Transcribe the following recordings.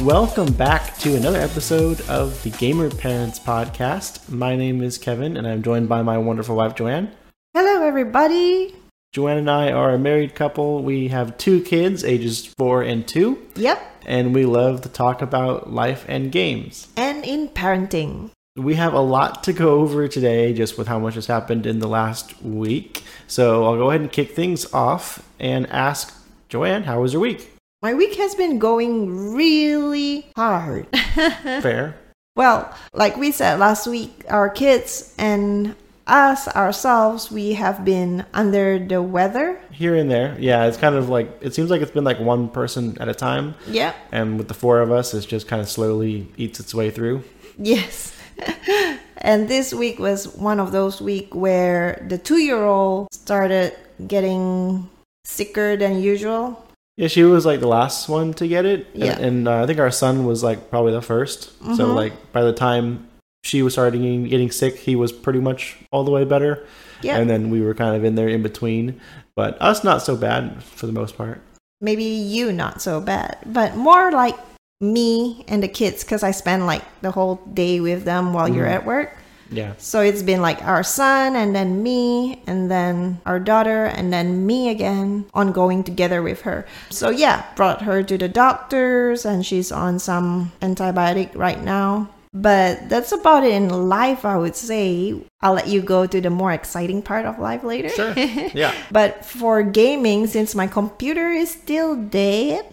Welcome back to another episode of the Gamer Parents Podcast. My name is Kevin, and I'm joined by my wonderful wife, Joanne. Hello, everybody. Joanne and I are a married couple. We have two kids, ages four and two, Yep, and we love to talk about life and games. and in parenting. We have a lot to go over today, just with how much has happened in the last week. So I'll go ahead and kick things off and ask Joanne, how was your week? My week has been going really hard. Fair. Well, like we said last week, our kids and us ourselves, we have been under the weather. Here and there. Yeah, it's kind of like, it seems like it's been like one person at a time. Yeah. And with the four of us, it's just kind of slowly eats its way through. Yes. and this week was one of those week where the two-year-old started getting sicker than usual. Yeah, she was like the last one to get it. And, Yeah. and uh, I think our son was like probably the 1st So, Mhm. like, by the time she was starting getting, getting sick, he was pretty much all the way better. Yeah. And then we were kind of in there in between. But us, not so bad for the most part. Maybe you not so bad, but more like me and the kids because I spend like the whole day with them while you're Mhm. at work. Yeah. So it's been like our son and then me and then our daughter and then me again ongoing together with her. So yeah, brought her to the doctors and she's on some antibiotic right now. But that's about it in life, I would say. I'll let you go to the more exciting part of life later. Sure. Yeah. But for gaming, since my computer is still dead,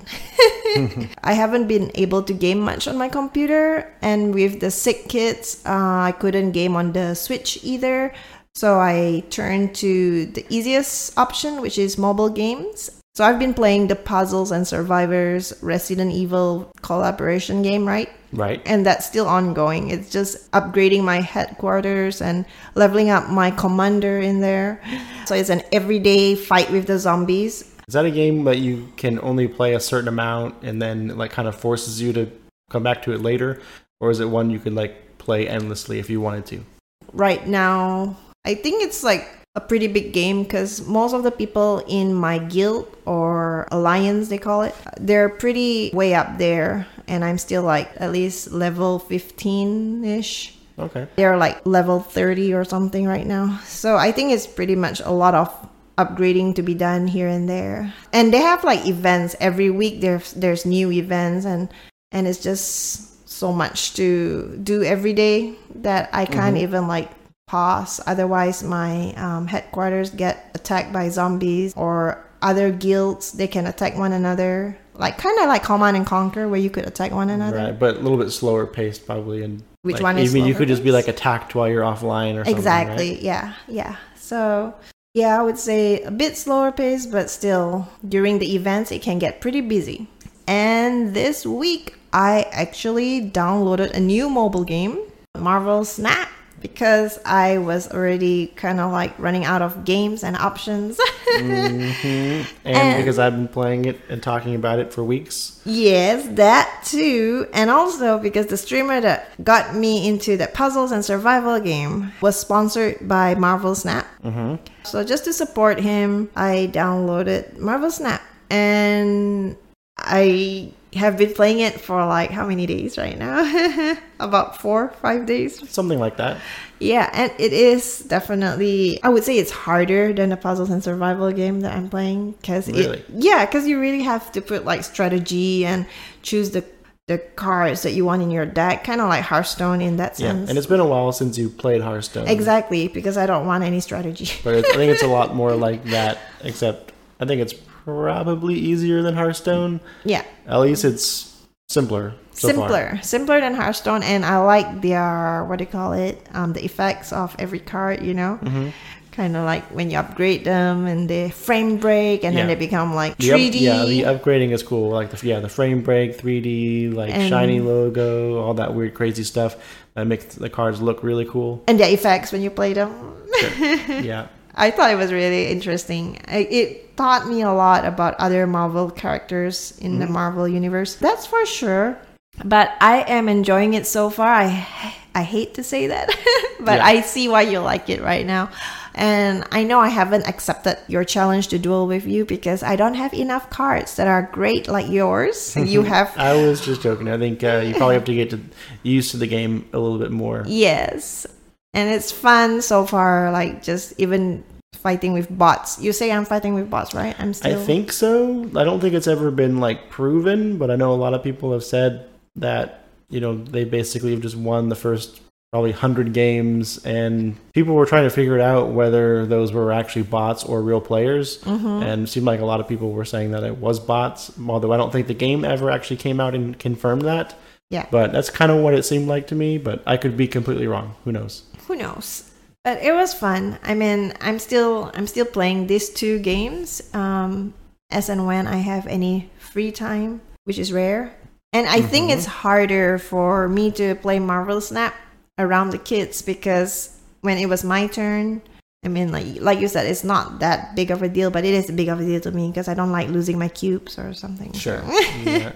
I haven't been able to game much on my computer. And with the sick kids, uh, I couldn't game on the Switch either. So I turned to the easiest option, which is mobile games. So I've been playing the Puzzles and Survivors Resident Evil collaboration game, right? Right. and that's still ongoing. It's just upgrading my headquarters and leveling up my commander in there. So it's an everyday fight with the zombies. Is that a game that you can only play a certain amount and then like kind of forces you to come back to it later? Or is it one you could like play endlessly if you wanted to? Right now, I think it's like a pretty big game because most of the people in my guild or alliance, they call it, they're pretty way up there. And I'm still like at least level 15 ish. Okay. they're like level 30 or something right now. So I think it's pretty much a lot of upgrading to be done here and there. And they have like events every week there's there's new events and and it's just so much to do every day that I can't mm-hmm. even like pause otherwise my um, headquarters get attacked by zombies or other guilds they can attack one another like kind of like command and conquer where you could attack one another Right. But a little bit slower paced probably and Which like, one is I mean you could just be like attacked while you're offline or something. Exactly. right? Yeah. Yeah. So, yeah, I would say a bit slower pace, but still, during the events, it can get pretty busy. And this week, I actually downloaded a new mobile game, Marvel Snap, because I was already kind of like running out of games and options. And, And- because I've been playing it and talking about it for weeks. Yes, that too. And also because the streamer that got me into the puzzles and survival game was sponsored by Marvel Snap. Mm-hmm. So just to support him, I downloaded Marvel Snap. And I have been playing it for like how many days right now? About four, five days. Something like that. Yeah, and it is definitely. I would say it's harder than the puzzles and survival game that I'm playing because Really? it. Yeah, because you really have to put like strategy and choose the the cards that you want in your deck, kind of like Hearthstone in that sense. Yeah. And it's been a while since you played Hearthstone. exactly because I don't want any strategy. But I think it's a lot more like that, except I think it's probably easier than Hearthstone. yeah, At least it's simpler. So far. simpler, simpler than Hearthstone, and I like their what do you call it? Um, the effects of every card, you know. Mm-hmm. kind of like when you upgrade them and they frame break and then they become like The up- 3D. yeah, the upgrading is cool. Like the yeah, the frame break, 3D, like And- shiny logo, all that weird crazy stuff that makes the cards look really cool. and the effects when you play them. yeah. I thought it was really interesting. It taught me a lot about other Marvel characters in Mm-hmm. the Marvel universe. That's for sure. But I am enjoying it so far. I I hate to say that, but Yeah. I see why you like it right now. And I know I haven't accepted your challenge to duel with you because I don't have enough cards that are great like yours. you have I was just joking. I think uh, you probably have to get to used to the game a little bit more. Yes. And it's fun so far, like just even fighting with bots. You say I'm fighting with bots, right? I'm still. I think so. I don't think it's ever been like proven, but I know a lot of people have said that you know they basically have just won the first probably 100 games and people were trying to figure it out whether those were actually bots or real players Mm-hmm. and it seemed like a lot of people were saying that it was bots although i don't think the game ever actually came out and confirmed that Yeah. but that's kind of what it seemed like to me but i could be completely wrong who knows who knows. But it was fun. I mean, I'm still I'm still playing these two games um as and when I have any free time, which is rare. And I think Mhm. it's harder for me to play Marvel Snap around the kids because when it was my turn, I mean, like like you said, it's not that big of a deal, but it is a big of a deal to me because I don't like losing my cubes or something. sure yeah.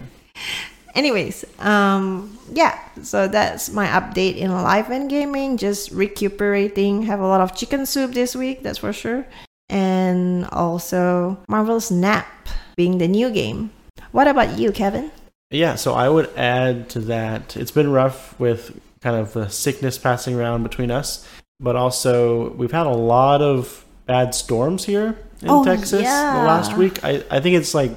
Anyways, um, yeah, so that's my update in life and gaming. Just recuperating. Have a lot of chicken soup this week, that's for sure. And also Marvel Snap being the new game. What about you, Kevin? Yeah, so I would add to that. It's been rough with kind of the sickness passing around between us, but also we've had a lot of bad storms here in Oh, Texas yeah. the last week. I, I think it's like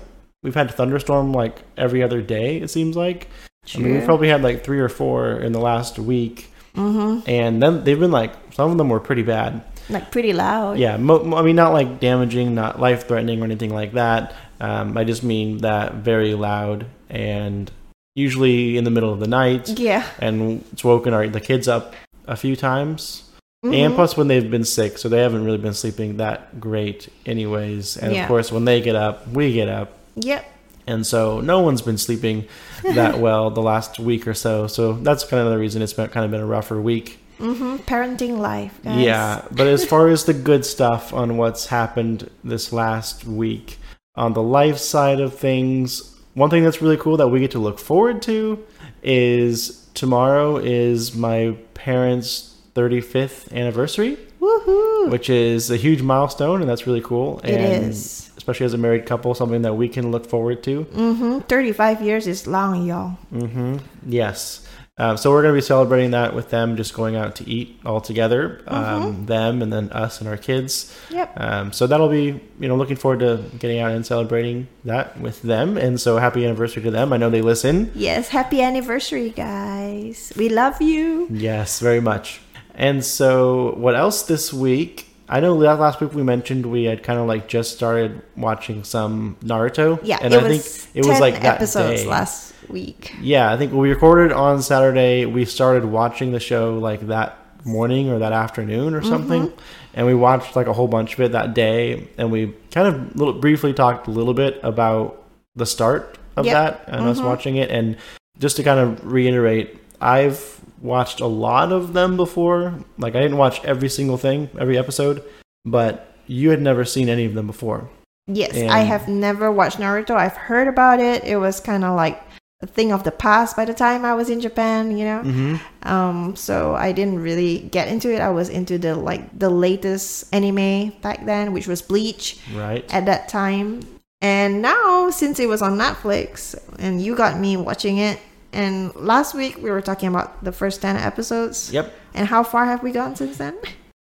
we've had thunderstorm like every other day, it seems like. I mean, we've probably had like three or four in the last week, mm-hmm. and then they've been like, some of them were pretty bad. Like pretty loud. Yeah, mo- I mean, not like damaging, not life threatening or anything like that. Um, I just mean that very loud and usually in the middle of the night, Yeah. and it's woken our the kids up a few times. And Mhm. plus, when they've been sick, so they haven't really been sleeping that great, anyways. And Yeah. of course, when they get up, we get up, Yep. and so no one's been sleeping that well the last week or so. So that's kind of the reason it's been kind of been a rougher week. Mm-hmm. Parenting life, guys. Yeah, but as far as the good stuff on what's happened this last week, on the life side of things, one thing that's really cool that we get to look forward to is tomorrow is my parents' 35th anniversary, Woohoo! which is a huge milestone, and that's really cool. It and is. Especially as a married couple, something that we can look forward to. Mm-hmm. 35 years is long, y'all. Mm-hmm. Yes. Um, so we're going to be celebrating that with them, just going out to eat all together, um, them and then us and our kids. Yep. Um, so that'll be, you know, looking forward to getting out and celebrating that with them. And so happy anniversary to them. I know they listen. Yes, happy anniversary, guys. We love you. Yes, very much. And so what else this week? I know la- last week we mentioned we had kind of like just started watching some Naruto. Yeah, and it I was think it was 10 like that episodes day. last week. Yeah, I think we recorded on Saturday. We started watching the show like that morning or that afternoon or something, Mm-hmm. and we watched like a whole bunch of it that day. And we kind of little, briefly talked a little bit about the start of Yep. that and us Mhm. watching it. And just to kind of reiterate, I've watched a lot of them before. Like I didn't watch every single thing, every episode, but you had never seen any of them before. Yes, And- I have never watched Naruto. I've heard about it. It was kind of like a thing of the past by the time I was in Japan, you know. Mm-hmm. Um, so I didn't really get into it. I was into the like the latest anime back then, which was Bleach Right. at that time. And now, since it was on Netflix, and you got me watching it, and last week we were talking about the first ten episodes. Yep. And how far have we gone since then?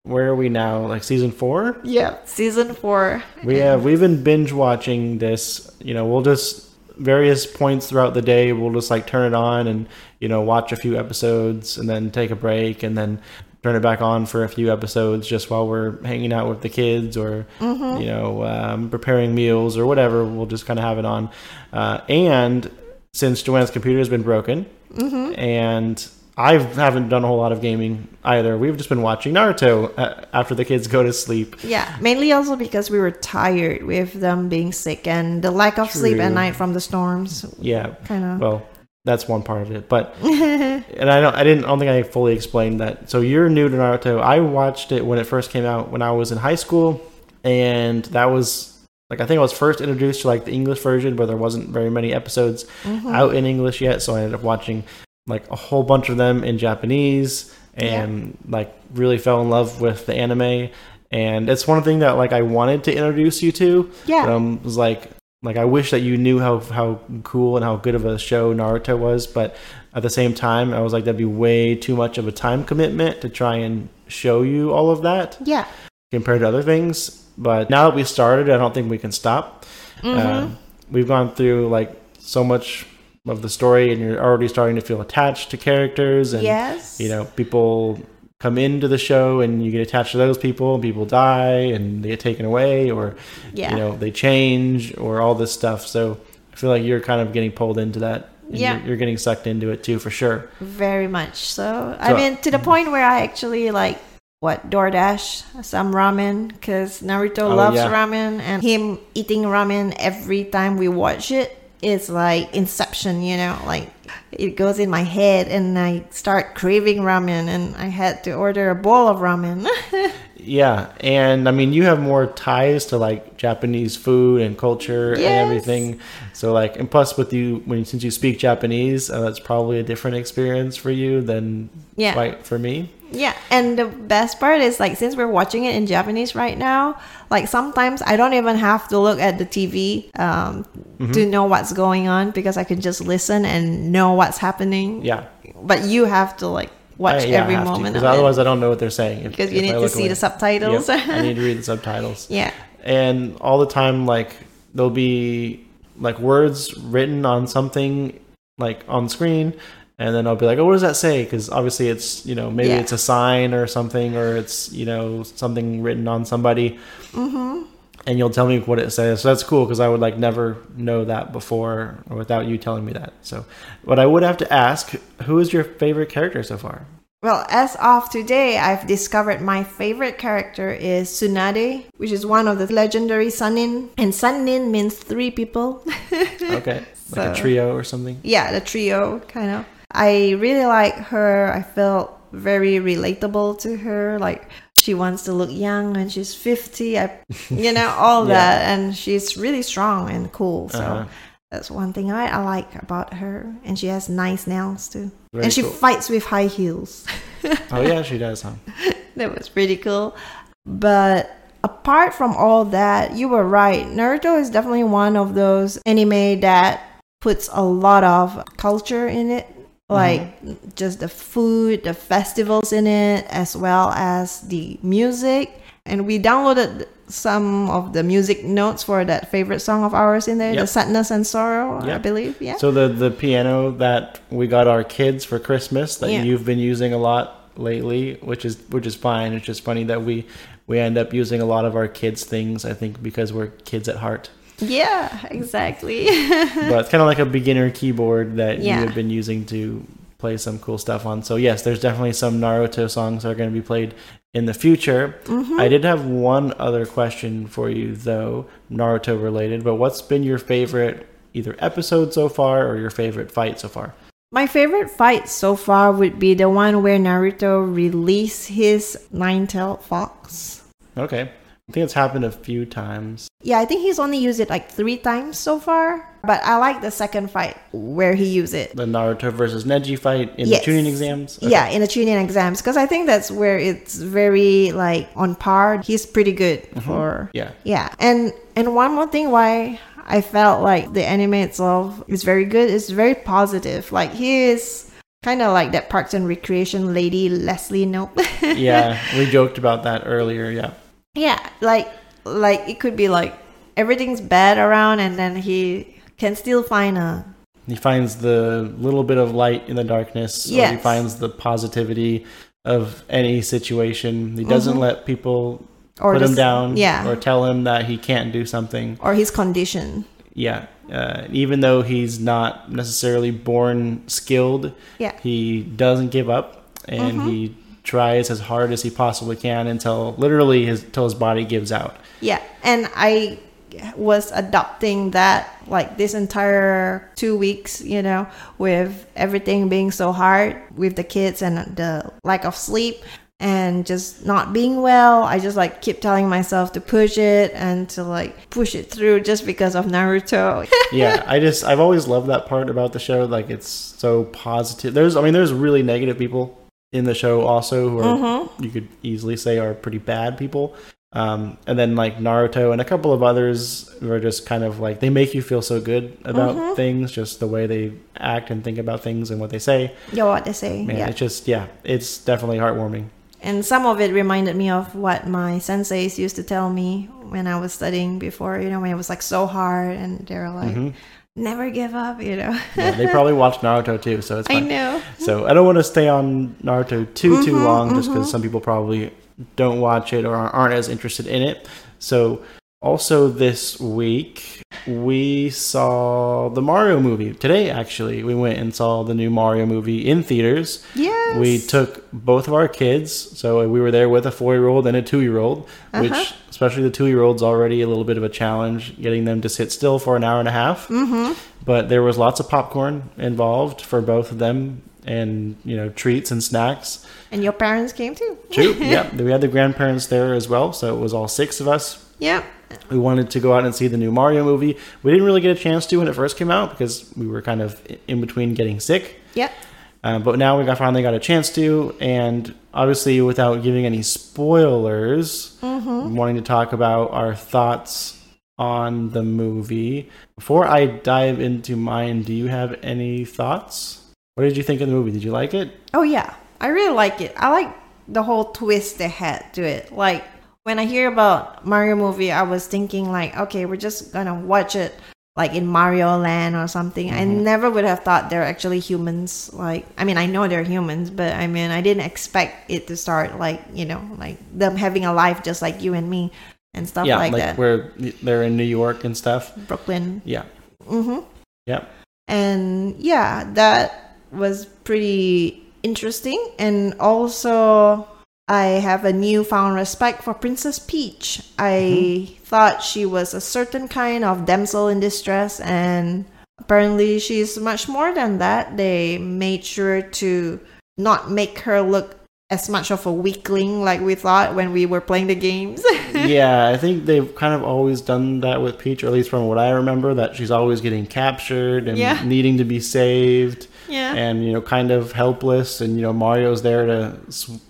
Where are we now? Like season four? Yeah, season four. We have we've been binge watching this. You know, we'll just various points throughout the day. We'll just like turn it on and you know watch a few episodes and then take a break and then turn it back on for a few episodes just while we're hanging out with the kids or Mm-hmm. you know um, preparing meals or whatever. We'll just kind of have it on. Uh, and since Joanne's computer has been broken Mm-hmm. and I haven't done a whole lot of gaming either. We've just been watching Naruto uh, after the kids go to sleep. Yeah, mainly also because we were tired with them being sick and the lack of sleep at night from the storms. Yeah, Kind of. well, that's one part of it. But and I don't, I didn't, I don't think I fully explained that. So you're new to Naruto. I watched it when it first came out when I was in high school, and that was like I think I was first introduced to like the English version, but there wasn't very many episodes Mm-hmm. out in English yet. So I ended up watching like a whole bunch of them in Japanese, and like really fell in love with the anime. And it's one thing that like I wanted to introduce you to. Yeah. Um, was like like I wish that you knew how how cool and how good of a show Naruto was, but at the same time, I was like that'd be way too much of a time commitment to try and show you all of that yeah. compared to other things. But now that we started, I don't think we can stop. Mm-hmm. Uh, we've gone through like so much of the story, and you're already starting to feel attached to characters, and yes. you know people come into the show and you get attached to those people and people die and they get taken away or Yeah. you know they change or all this stuff so i feel like you're kind of getting pulled into that and Yeah. you're, you're getting sucked into it too for sure Very much so. I mean, to the point where I actually like what DoorDash some ramen because Naruto Oh, loves yeah. ramen, and him eating ramen every time we watch it is like Inception. You know, like it goes in my head, and I start craving ramen, and I had to order a bowl of ramen. yeah and i mean you have more ties to like japanese food and culture and Yes. everything so like and plus with you when since you speak japanese uh, that's probably a different experience for you than Yeah. like for me Yeah, and the best part is like since we're watching it in Japanese right now, like sometimes I don't even have to look at the TV um, Mm-hmm. to know what's going on because I can just listen and know what's happening. yeah But you have to like watch I- yeah, every moment to, moment 'cause of otherwise it i don't know what they're saying if- because you need to see away. the subtitles. Yep, I need to read the subtitles. yeah, And all the time, like there'll be like words written on something like on screen, and then I'll be like, "Oh, what does that say?" Because obviously, it's you know maybe Yeah. it's a sign or something, or it's you know something written on somebody. Mm-hmm. And you'll tell me what it says. So that's cool because I would like never know that before or without you telling me that. So, but I would have to ask, who is your favorite character so far? Well, as of today, I've discovered my favorite character is Tsunade, which is one of the legendary Sannin. And Sannin means three people. Okay, like a trio or something. yeah, the trio kind of. I really like her. I felt very relatable to her. Like she wants to look young and she's 50. I, you know, all Yeah. that. And she's really strong and cool. So Uh-huh. that's one thing I, I like about her. And she has nice nails too. Very and she cool. fights with high heels. Oh yeah, she does, huh? that was pretty cool. But apart from all that, you were right. Naruto is definitely one of those anime that puts a lot of culture in it. Like just the food, the festivals in it, as well as the music. And we downloaded some of the music notes for that favorite song of ours in there, the Sadness and Sorrow, I believe. Yeah. So the the piano that we got our kids for Christmas that Yeah. you've been using a lot lately, which is which is fine. It's just funny that we we end up using a lot of our kids things. I think because we're kids at heart. Yeah, exactly. but it's kind of like a beginner keyboard that Yeah. you have been using to play some cool stuff on. So yes, there's definitely some Naruto songs that are going to be played in the future. Mm-hmm. I did have one other question for you though, Naruto related. But what's been your favorite either episode so far or your favorite fight so far? My favorite fight so far would be the one where Naruto released his nine-tailed fox. Okay. I think it's happened a few times. Yeah, I think he's only used it like three times so far. But I like the second fight where he used it. The Naruto versus Neji fight in Yes. the Chunin exams. Okay. Yeah, in the Chunin exams, because I think that's where it's very like on par. He's pretty good mm-hmm. for Yeah. yeah. And and one more thing why I felt like the anime itself is very good. It's very positive. Like he is kind of like that Parks and Recreation lady Leslie Knope. yeah, we joked about that earlier. Yeah. Yeah, like like it could be like everything's bad around, and then he can still find a He finds the little bit of light in the darkness. Or he finds the positivity of any situation. He doesn't let people Mm-hmm. or put him down Yeah, or tell him that he can't do something. or his condition. yeah, uh, even though he's not necessarily born skilled, Yeah. he doesn't give up and he tries as hard as he possibly can until literally his till his body gives out. Yeah, and I was adopting that like this entire two weeks, you know, with everything being so hard with the kids and the lack of sleep and just not being well. I just like keep telling myself to push it and to like push it through just because of Naruto. yeah, I just I've always loved that part about the show. Like it's so positive. There's I mean there's really negative people in the show also who are you could easily say are pretty bad people. Um, and then like Naruto and a couple of others who are just kind of like they make you feel so good about things, just the way they act and think about things and what they say. know what they say? Man, yeah. it's just yeah, it's definitely heartwarming. And some of it reminded me of what my senseis used to tell me when I was studying before, you know, when it was like so hard and they're like, Mm-hmm. Never give up, you know. Yeah, they probably watch Naruto too, so it's I know. So I don't want to stay on Naruto too too Mm-hmm, long, just because some people probably don't watch it or aren't as interested in it. So also this week we saw the Mario movie today. Actually, we went and saw the new Mario movie in theaters. Yes. We took both of our kids, so we were there with a four-year-old and a two-year-old, which Uh-huh. especially the two-year-old's already a little bit of a challenge getting them to sit still for an hour and a half. Mm-hmm. But there was lots of popcorn involved for both of them, and you know treats and snacks. And your parents came too. True. yeah, we had the grandparents there as well, so it was all six of us. Yep. We wanted to go out and see the new Mario movie. We didn't really get a chance to when it first came out because we were kind of in between getting sick. Yep. Uh, but now we got finally got a chance to, and obviously without giving any spoilers, wanting to talk about our thoughts on the movie. Before I dive into mine, do you have any thoughts? What did you think of the movie? Did you like it? Oh yeah, I really like it. I like the whole twist they had to it. Like when I hear about Mario movie, I was thinking like, okay, we're just gonna watch it like in Mario Land or something. I never would have thought they're actually humans. Like, I mean, I know they're humans, but I mean, I didn't expect it to start like you know, like them having a life just like you and me and stuff yeah, like, like that. where they're in New York and stuff. Brooklyn. Yeah. Mm-hmm. Yeah. and yeah that was pretty interesting and also i have a newfound respect for princess peach. I mm-hmm. thought she was a certain kind of damsel in distress and apparently she's much more than that. They made sure to not make her look as much of a weakling like we thought when we were playing the games yeah, I think they've kind of always done that with Peach, or at least from what I remember, that she's always getting captured and Yeah. needing to be saved. yeah and you know kind of helpless and you know mario's there to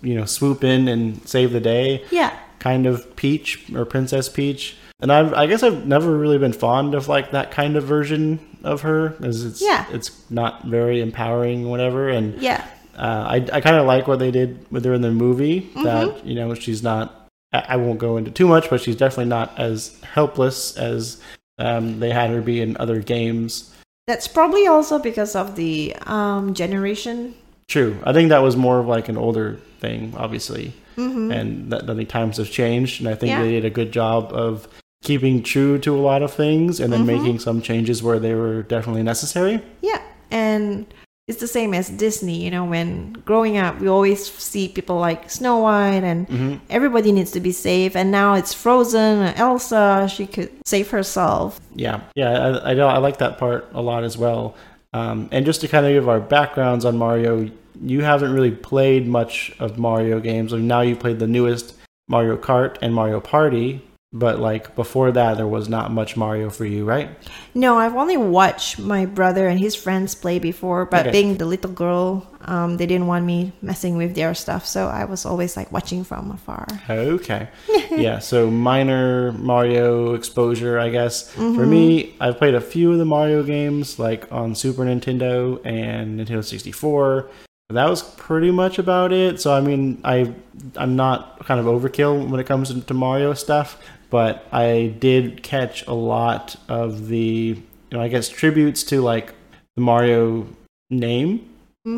you know swoop in and save the day yeah kind of peach or princess peach and I've, i guess i've never really been fond of like that kind of version of her as it's Yeah. it's not very empowering whatever and yeah uh, i, I kind of like what they did with her in the movie Mm-hmm. that you know she's not I, won't go into too much but she's definitely not as helpless as um, they had her be in other games That's probably also because of the um, generation. True. I think that was more of like an older thing, obviously, Mm-hmm. and that I think times have changed, and I think Yeah. they did a good job of keeping true to a lot of things, and then Mm-hmm. making some changes where they were definitely necessary. Yeah, and it's the same as Disney. You know, when growing up, we always see people like Snow White, and everybody needs to be safe. And now it's Frozen, and Elsa. She could save herself. Yeah, yeah, I, I know. I like that part a lot as well. Um, and just to kind of give our backgrounds on Mario, you haven't really played much of Mario games. I mean, now you played the newest Mario Kart and Mario Party, but like before that, there was not much Mario for you, right? No, I've only watched my brother and his friends play before, but Okay. being the little girl, um, they didn't want me messing with their stuff, so I was always like watching from afar. Okay. yeah, so minor Mario exposure, I guess. For Mm-hmm. me, I've played a few of the Mario games, like on Super Nintendo and Nintendo 64. That was pretty much about it. So I mean, I I'm not kind of overkill when it comes to Mario stuff, but I did catch a lot of the you know I guess tributes to like the Mario name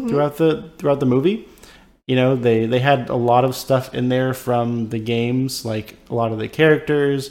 throughout the throughout the movie you know they they had a lot of stuff in there from the games like a lot of the characters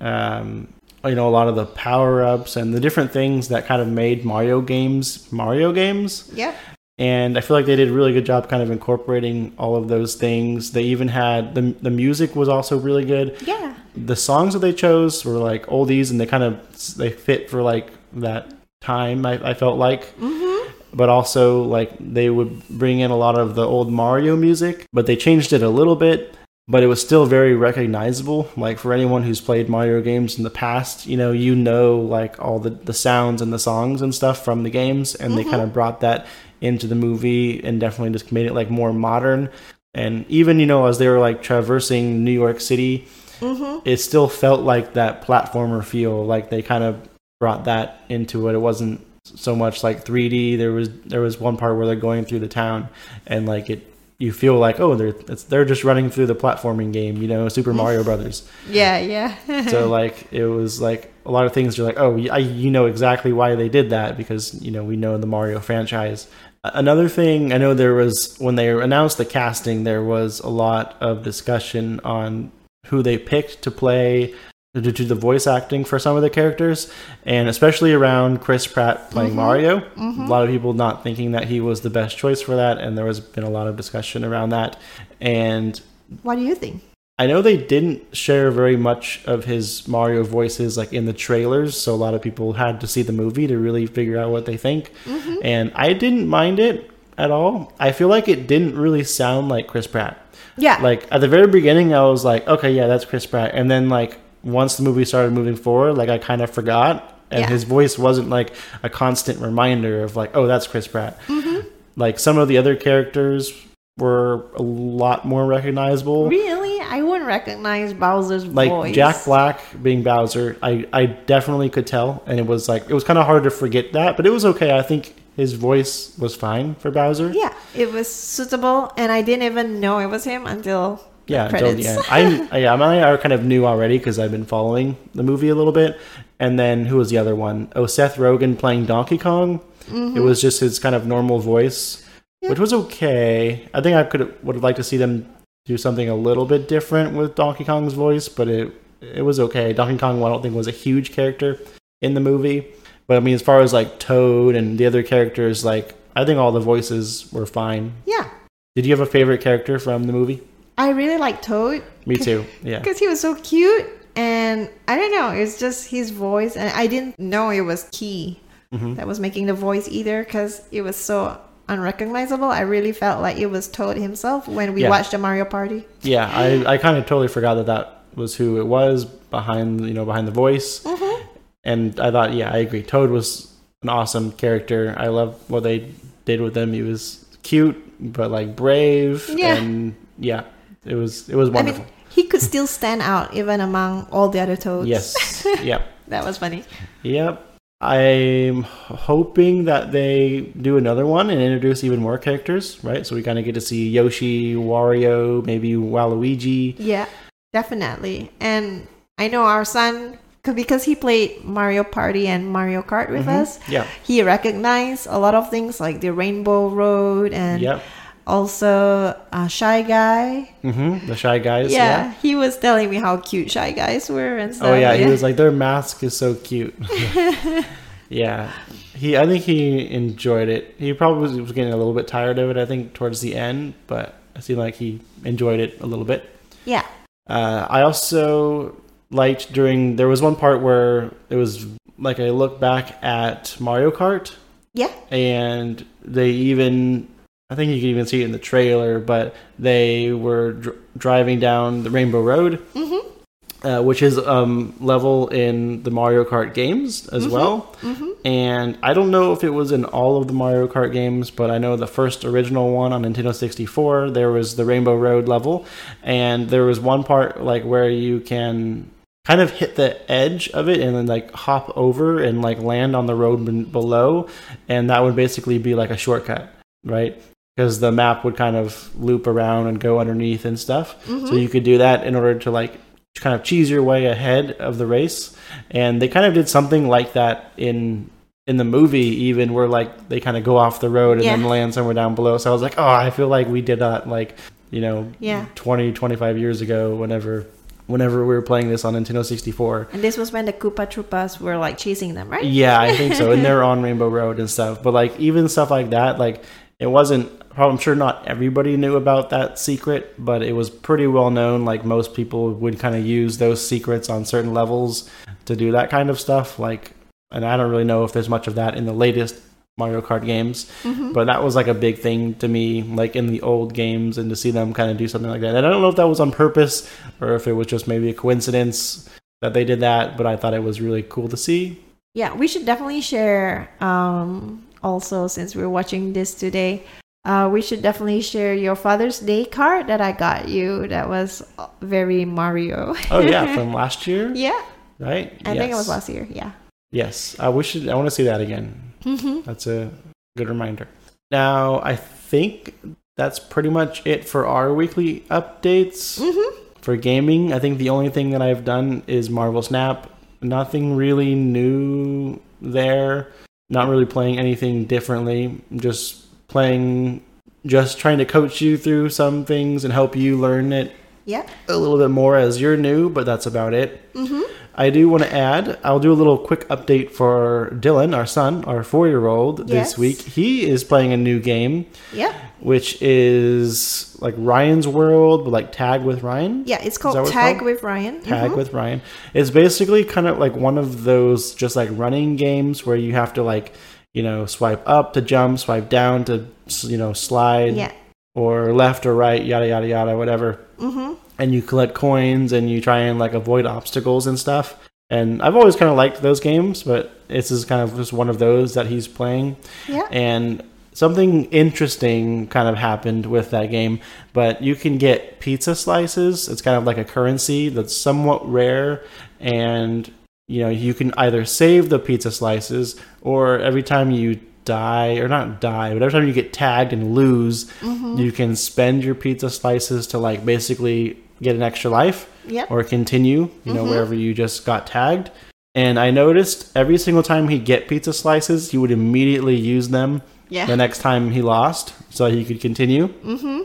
um you know a lot of the power ups and the different things that kind of made Mario games Mario games. Yeah. And I feel like they did a really good job kind of incorporating all of those things. They even had the the music was also really good. Yeah. The songs that they chose were like oldies and they kind of they fit for like that time. I, I felt like. Mm-hmm. But also like they would bring in a lot of the old Mario music, but they changed it a little bit but it was still very recognizable. Like for anyone who's played Mario games in the past, you know, you know like all the, the sounds and the songs and stuff from the games, and they mm-hmm. kind of brought that into the movie and definitely just made it like more modern. And even you know as they were like traversing New York City, mm-hmm. it still felt like that platformer feel. Like they kind of brought that into it. It wasn't so much like 3D. There was there was one part where they're going through the town and like it you feel like oh they're it's, they're just running through the platforming game, you know, Super Mario Brothers. Yeah, yeah. So like it was like a lot of things you're like oh I, you know exactly why they did that because you know we know the Mario franchise. Another thing I know there was when they announced the casting there was a lot of discussion on who they picked to play to do the voice acting for some of the characters and especially around Chris Pratt playing mm-hmm. Mario mm-hmm. a lot of people not thinking that he was the best choice for that and there has been a lot of discussion around that and what do you think? I know they didn't share very much of his Mario voices like in the trailers, so a lot of people had to see the movie to really figure out what they think. Mm-hmm. And I didn't mind it at all. I feel like it didn't really sound like Chris Pratt. Yeah. Like at the very beginning I was like, okay, yeah, that's Chris Pratt. And then like once the movie started moving forward, like I kind of forgot and Yeah. his voice wasn't like a constant reminder of like, oh, that's Chris Pratt. Mm-hmm. Like some of the other characters were a lot more recognizable really? I wouldn't recognize Bowser's like voice. Jack Black being Bowser, I I definitely could tell, and it was like it was kind of hard to forget that, but it was okay. I think his voice was fine for Bowser. Yeah, it was suitable, and I didn't even know it was him until Yeah, until credits. the end. I I- yeah, I, I kind of knew already because I've been following the movie a little bit. And then who was the other one? Oh, Seth Rogen playing Donkey Kong. Mm-hmm. It was just his kind of normal voice, which was okay. I think I could would have liked to see them do something a little bit different with Donkey Kong's voice, but it it was okay. Donkey Kong, I don't think was a huge character in the movie, but I mean, as far as like Toad and the other characters, like I think all the voices were fine. yeah, Did you have a favorite character from the movie? I really like Toad Me too. Yeah. because he was so cute, and I don't know, it's just his voice, and I didn't know it was Key Mm-hmm. that was making the voice either because it was so unrecognizable. I really felt like it was Toad himself when we Yeah. watched the Mario Party. Yeah, I, I kind of totally forgot that that was who it was behind you know behind the voice, Mm-hmm. and I thought yeah I agree. Toad was an awesome character. I love what they did with him. He was cute but like brave Yeah. and yeah, it was it was wonderful. I mean, he could still stand out even among all the other Toads. yes, yep, that was funny. yep. I'm hoping that they do another one and introduce even more characters, right? So we kind of get to see Yoshi, Wario, maybe Waluigi. Yeah, definitely. And I know our son, because he played Mario Party and Mario Kart with mm-hmm. us, Yeah, he recognized a lot of things like the Rainbow Road and yep. Also uh, Shy Guy. hmm The shy guys. Yeah, yeah. he was telling me how cute Shy Guys were and stuff. Oh yeah, he was like their mask is so cute. yeah, he. I think he enjoyed it. He probably was, was getting a little bit tired of it. I think towards the end, but I seemed like he enjoyed it a little bit. yeah. Uh, I also liked during there was one part where it was like I look back at Mario Kart, Yeah. and they even I think you can even see it in the trailer, but they were dr- driving down the Rainbow Road, Mm-hmm. uh, which is um, level in the Mario Kart games as well. Mm-hmm. And I don't know if it was in all of the Mario Kart games, but I know the first original one on Nintendo 64, there was the Rainbow Road level, and there was one part like where you can kind of hit the edge of it and then like hop over and like land on the road below, and that would basically be like a shortcut, right? Because the map would kind of loop around and go underneath and stuff. So you could do that in order to like kind of cheese your way ahead of the race. And they kind of did something like that in in the movie even where like they kind of go off the road and then land somewhere down below. So I was like, "Oh, I feel like we did that like, you know, Yeah. 20 25 years ago whenever whenever we were playing this on Nintendo 64. And this was when the Koopa Troopas were like chasing them, right? Yeah, I think so. And they're on Rainbow Road and stuff. But like even stuff like that, like it wasn't. I'm sure not everybody knew about that secret, but it was pretty well known. Like most people would kind of use those secrets on certain levels to do that kind of stuff. Like, and I don't really know if there's much of that in the latest Mario Kart games, Mm-hmm. but that was like a big thing to me, like in the old games, and to see them kind of do something like that. And I don't know if that was on purpose or if it was just maybe a coincidence that they did that, but I thought it was really cool to see. Yeah, we should definitely share. Um, also, since we're watching this today, uh, we should definitely share your Father's Day card that I got you. That was uh, very Mario. Oh yeah, from last year, yeah, right? I think it was last year. Yeah. Yes, I wish I want to see that again. Mm-hmm. That's a good reminder. Now, I think that's pretty much it for our weekly updates. Mm-hmm. For gaming, I think the only thing that I've done is Marvel Snap. Nothing really new there. Not really playing anything differently. Just playing, just trying to coach you through some things and help you learn it Yeah. a little bit more as you're new, but that's about it. Mm-hmm. I do want to add, I'll do a little quick update for Dylan, our son, our four year old, Yes. this week. He is playing a new game, Yeah. which is like Ryan's World, but like Tag with Ryan. Yeah. It's called what it's Tag called? with Ryan. Tag Mhm. with Ryan. It's basically kind of like one of those just like running games where you have to like, you know, swipe up to jump, swipe down to, you know, slide, Yeah. or left or right, yada, yada, yada, whatever Mm-hmm. And you collect coins and you try and like avoid obstacles and stuff. And I've always kind of liked those games, but this is kind of just one of those that he's playing. Yeah. And something interesting kind of happened with that game, but you can get pizza slices. It's kind of like a currency that's somewhat rare and you know, you can either save the pizza slices or every time you die or not die, but every time you get tagged and lose, Mm-hmm. you can spend your pizza slices to like basically get an extra life Yep. or continue, you know, Mhm. wherever you just got tagged. And I noticed every single time he'd get pizza slices, he would immediately use them the next time he lost so he could continue. Mm-hmm.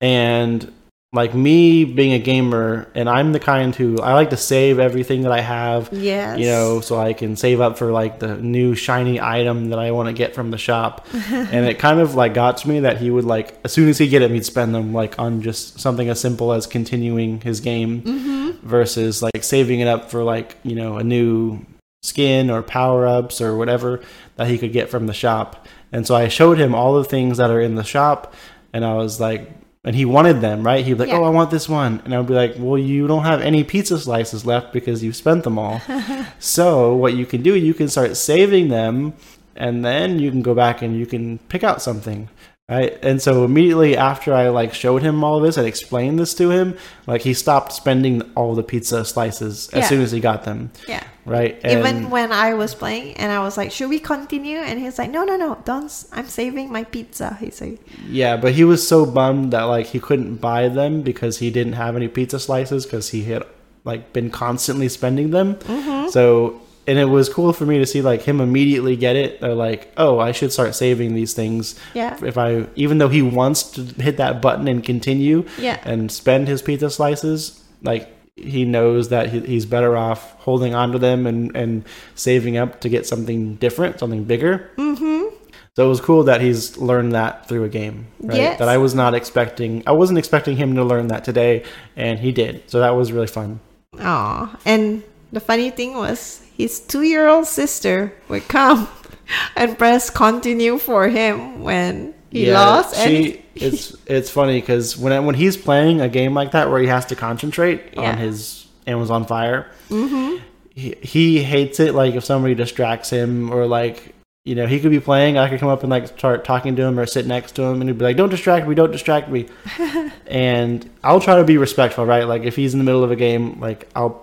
And like me being a gamer, and I'm the kind who I like to save everything that I have, Yes. you know, so I can save up for like the new shiny item that I want to get from the shop. and it kind of like got to me that he would like as soon as he get them, he'd spend them like on just something as simple as continuing his game Mm-hmm. versus like saving it up for like you know a new skin or power ups or whatever that he could get from the shop. And so I showed him all the things that are in the shop, and I was like, and he wanted them, right? He'd be like, Yeah. "Oh, I want this one," and I would be like, "Well, you don't have any pizza slices left because you've spent them all." so what you can do, you can start saving them, and then you can go back and you can pick out something. Right. And so immediately after I like showed him all this and explained this to him, like he stopped spending all the pizza slices as Yeah. soon as he got them. Yeah. Right. Even when I was playing and I was like, should we continue? And he's like, no, no, no, don't. i'm saving my pizza. He said, Yeah, but he was so bummed that like he couldn't buy them because he didn't have any pizza slices because he had like been constantly spending them. mm-hmm. So and it was cool for me to see like him immediately get it. They're like, oh, I should start saving these things. Yeah. If I even though he wants to hit that button and continue Yeah. and spend his pizza slices, like he knows that he, he's better off holding on to them and and saving up to get something different, something bigger. Mm-hmm. So it was cool that he's learned that through a game, right? Yes. That I was not expecting. I wasn't expecting him to learn that today, and he did. So that was really fun. Aw. And the funny thing was, his two year old sister would come and press continue for him when he lost. and She, it's it's funny because when when he's playing a game like that where he has to concentrate Yeah. on his Amazon Fire, mm-hmm. he, he hates it. Like if somebody distracts him or like you know he could be playing, I could come up and like start talking to him or sit next to him, and he'd be like, "Don't distract me! Don't distract me!" and I'll try to be respectful, right? Like if he's in the middle of a game, like I'll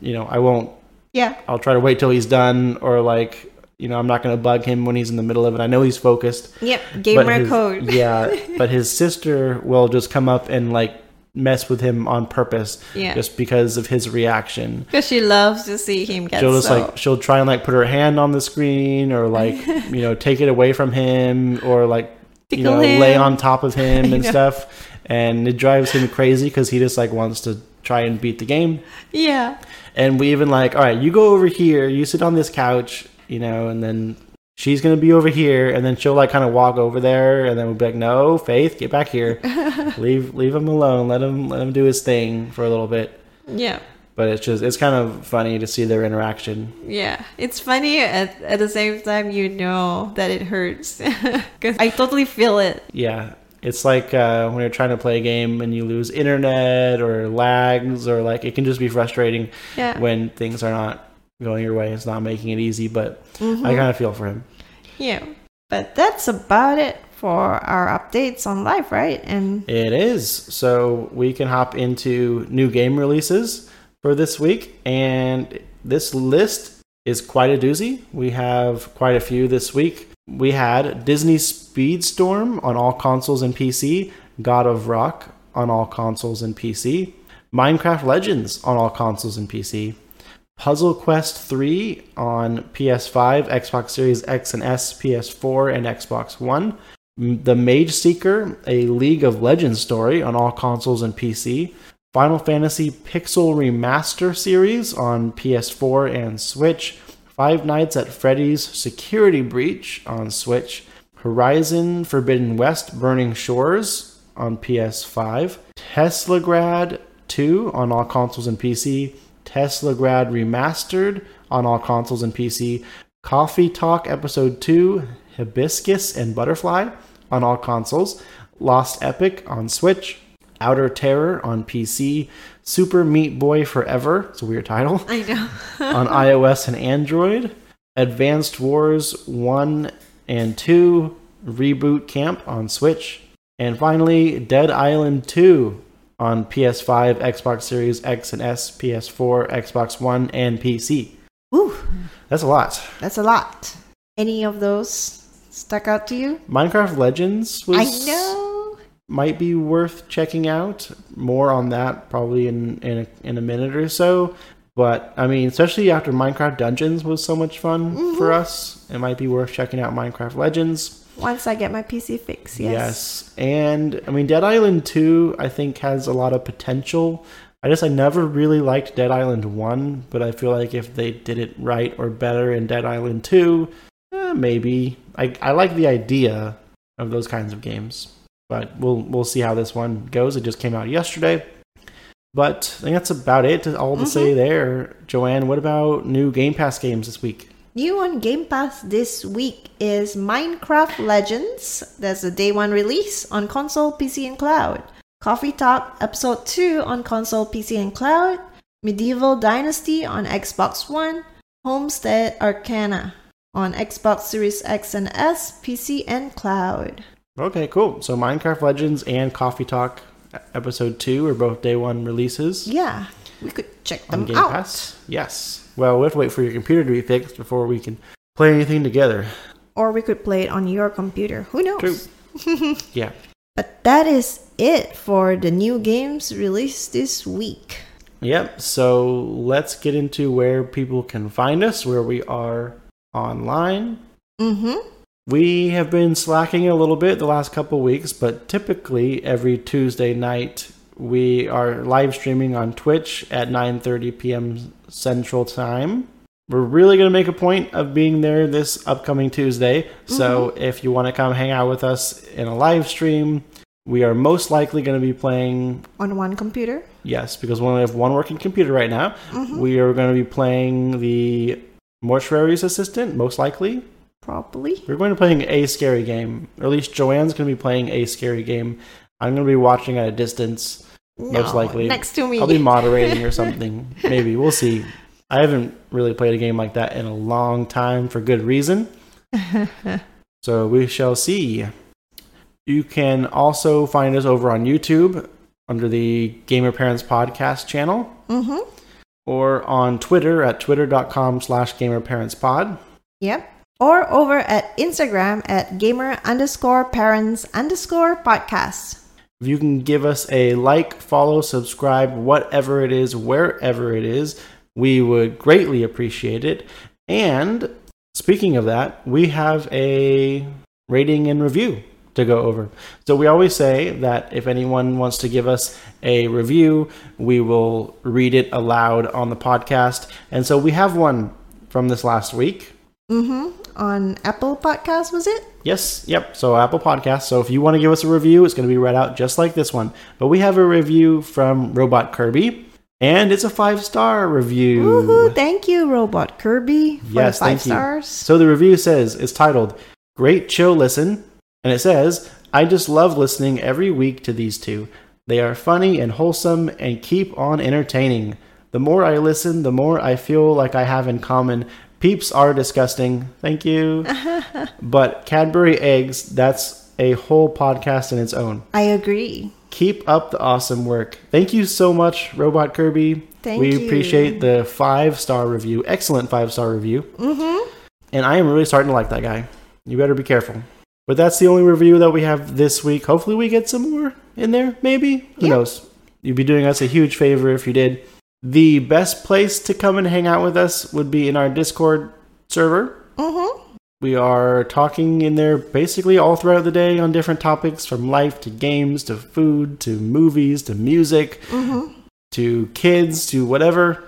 you know I won't Yeah. I'll try to wait till he's done, or like, you know, I'm not going to bug him when he's in the middle of it. I know he's focused. Yep. but Gamer his- code. yeah, but his sister will just come up and like mess with him on purpose, Yeah. just because of his reaction. Because she loves to see him get She'll just so. like she'll try and like put her hand on the screen, or like you know take it away from him, or like you know him. lay on top of him and stuff. And it drives him crazy because he just like wants to try and beat the game. Yeah. And we even like, all right, you go over here, you sit on this couch, you know, and then she's gonna be over here, and then she'll like kind of walk over there, and then we'll be like, no, Faith, get back here, leave leave him alone, let him let him do his thing for a little bit. Yeah. But it's just it's kind of funny to see their interaction. Yeah, it's funny at, at the same time you know that it hurts because I totally feel it. Yeah, it's like uh, when you're trying to play a game and you lose internet or lags or like it can just be frustrating Yeah. when things are not going your way. It's not making it easy, but Mhm. I kind of feel for him. Yeah. But that's about it for our updates on life, right? And It is. So we can hop into new game releases for this week. And this list is quite a doozy. We have quite a few this week. We had Disney Speedstorm on all consoles and PC, God of Rock on all consoles and PC, Minecraft Legends on all consoles and PC, Puzzle Quest 3 on PS5, Xbox Series X and S, PS4, and Xbox One. The Mage Seeker, a League of Legends story on all consoles and PC. Final Fantasy Pixel Remaster series on PS4 and Switch. Five Nights at Freddy's Security Breach on Switch. Horizon Forbidden West Burning Shores on PS5. Teslagrad 2 on all consoles and PC. Teslagrad Remastered on all consoles and PC. Coffee Talk Episode 2 Hibiscus and Butterfly on all consoles. Lost Epic on Switch. Outer Terror on PC. Super Meat Boy Forever, it's a weird title, I know. on iOS and Android. Advanced Wars 1 and 2 Reboot Camp on Switch. And finally, Dead Island 2 on PS5, Xbox Series X and S, PS4, Xbox One, and PC. Ooh, That's a lot. that's a lot. Any of those stuck out to you? Minecraft Legends was I know. Might be worth checking out. More on that probably in in a, in a minute or so. But I mean, especially after Minecraft Dungeons was so much fun for us, it might be worth checking out Minecraft Legends. Once I get my PC fix, yes. Yes. And I mean, Dead Island 2, I think, has a lot of potential. I just, I never really liked Dead Island 1, but I feel like if they did it right or better in Dead Island 2, eh, maybe. I, I like the idea of those kinds of games, but we'll, we'll see how this one goes. It just came out yesterday. But I think that's about it. All to mm-hmm. say there. Joanne, what about new Game Pass games this week? New on Game Pass this week is Minecraft Legends. That's a day one release on console, PC, and cloud. Coffee Talk Episode 2 on console, PC, and cloud. Medieval Dynasty on Xbox One. Homestead Arcana on Xbox Series X and S, PC, and cloud. Okay, cool. So Minecraft Legends and Coffee Talk episode 2 are both day 1 releases Yeah, we could check them Game out. Pass. Yes. Well, we have to wait for your computer to be fixed before we can play anything together. Or we could play it on your computer. Who knows? True. Yeah. But that is it for the new games released this week. Yep. So let's get into where people can find us, where we are online. Mm-hmm. We have been slacking a little bit the last couple weeks, but typically every Tuesday night we are live streaming on Twitch at 9:30 p.m. Central Time. We're really going to make a point of being there this upcoming Tuesday. So mm-hmm. if you want to come hang out with us in a live stream, we are most likely going to be playing On one computer. Yes, because we only have one working computer right now. Mm-hmm. We are going to be playing the Mortuary's Assistant, most likely. Probably. We're going to be playing a scary game. Or at least Joanne's going to be playing a scary game. I'm going to be watching at a distance, most likely. Next to me. I'll be moderating or something. Maybe. We'll see. I haven't really played a game like that in a long time for good reason. so we shall see. You can also find us over on YouTube under the Gamer Parents Podcast channel mm-hmm. or on Twitter at twitter.com slash gamerparentspod. Yep. Or over at Instagram at gamer underscore parents underscore podcast. If you can give us a like, follow, subscribe, whatever it is, wherever it is, we would greatly appreciate it. And speaking of that, we have a rating and review to go over. So we always say that if anyone wants to give us a review, we will read it aloud on the podcast. And so we have one from this last week. Mm-hmm. On Apple Podcast, was it? Yes, yep. So Apple Podcast. So if you want to give us a review, it's going to be read out just like this one. But we have a review from Robot Kirby, and it's a five star review. Woohoo! Thank you, Robot Kirby, for Yes, five thank you. stars. So the review says it's titled "Great Chill Listen," and it says, "I just love listening every week to these two. They are funny and wholesome and keep on entertaining. The more I listen, the more I feel like I have in common. Peeps are disgusting. Thank you, but Cadbury eggs. That's a whole podcast in its own." I agree. Keep up the awesome work. Thank you so much, Robot Kirby. Thank we you. appreciate the five star review. Excellent five star review. Mm-hmm. And I am really starting to like that guy. You better be careful. But that's the only review that we have this week. Hopefully, we get some more in there, maybe. Who knows? You'd be doing us a huge favor if you did. The best place to come and hang out with us would be in our Discord server. Mm-hmm. We are talking in there basically all throughout the day on different topics from life to games to food to movies to music to kids to whatever.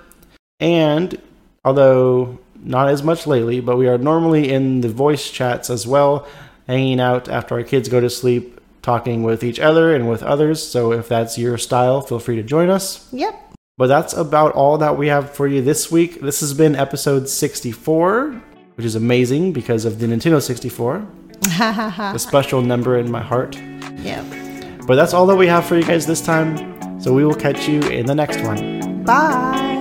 And although not as much lately, but we are normally in the voice chats as well, hanging out after our kids go to sleep, talking with each other and with others. So if that's your style, feel free to join us. Yep. But that's about all that we have for you this week. This has been episode 64, which is amazing because of the Nintendo 64, Ha ha ha. a special number in my heart. Yep. But that's all that we have for you guys this time. So we will catch you in the next one. Bye.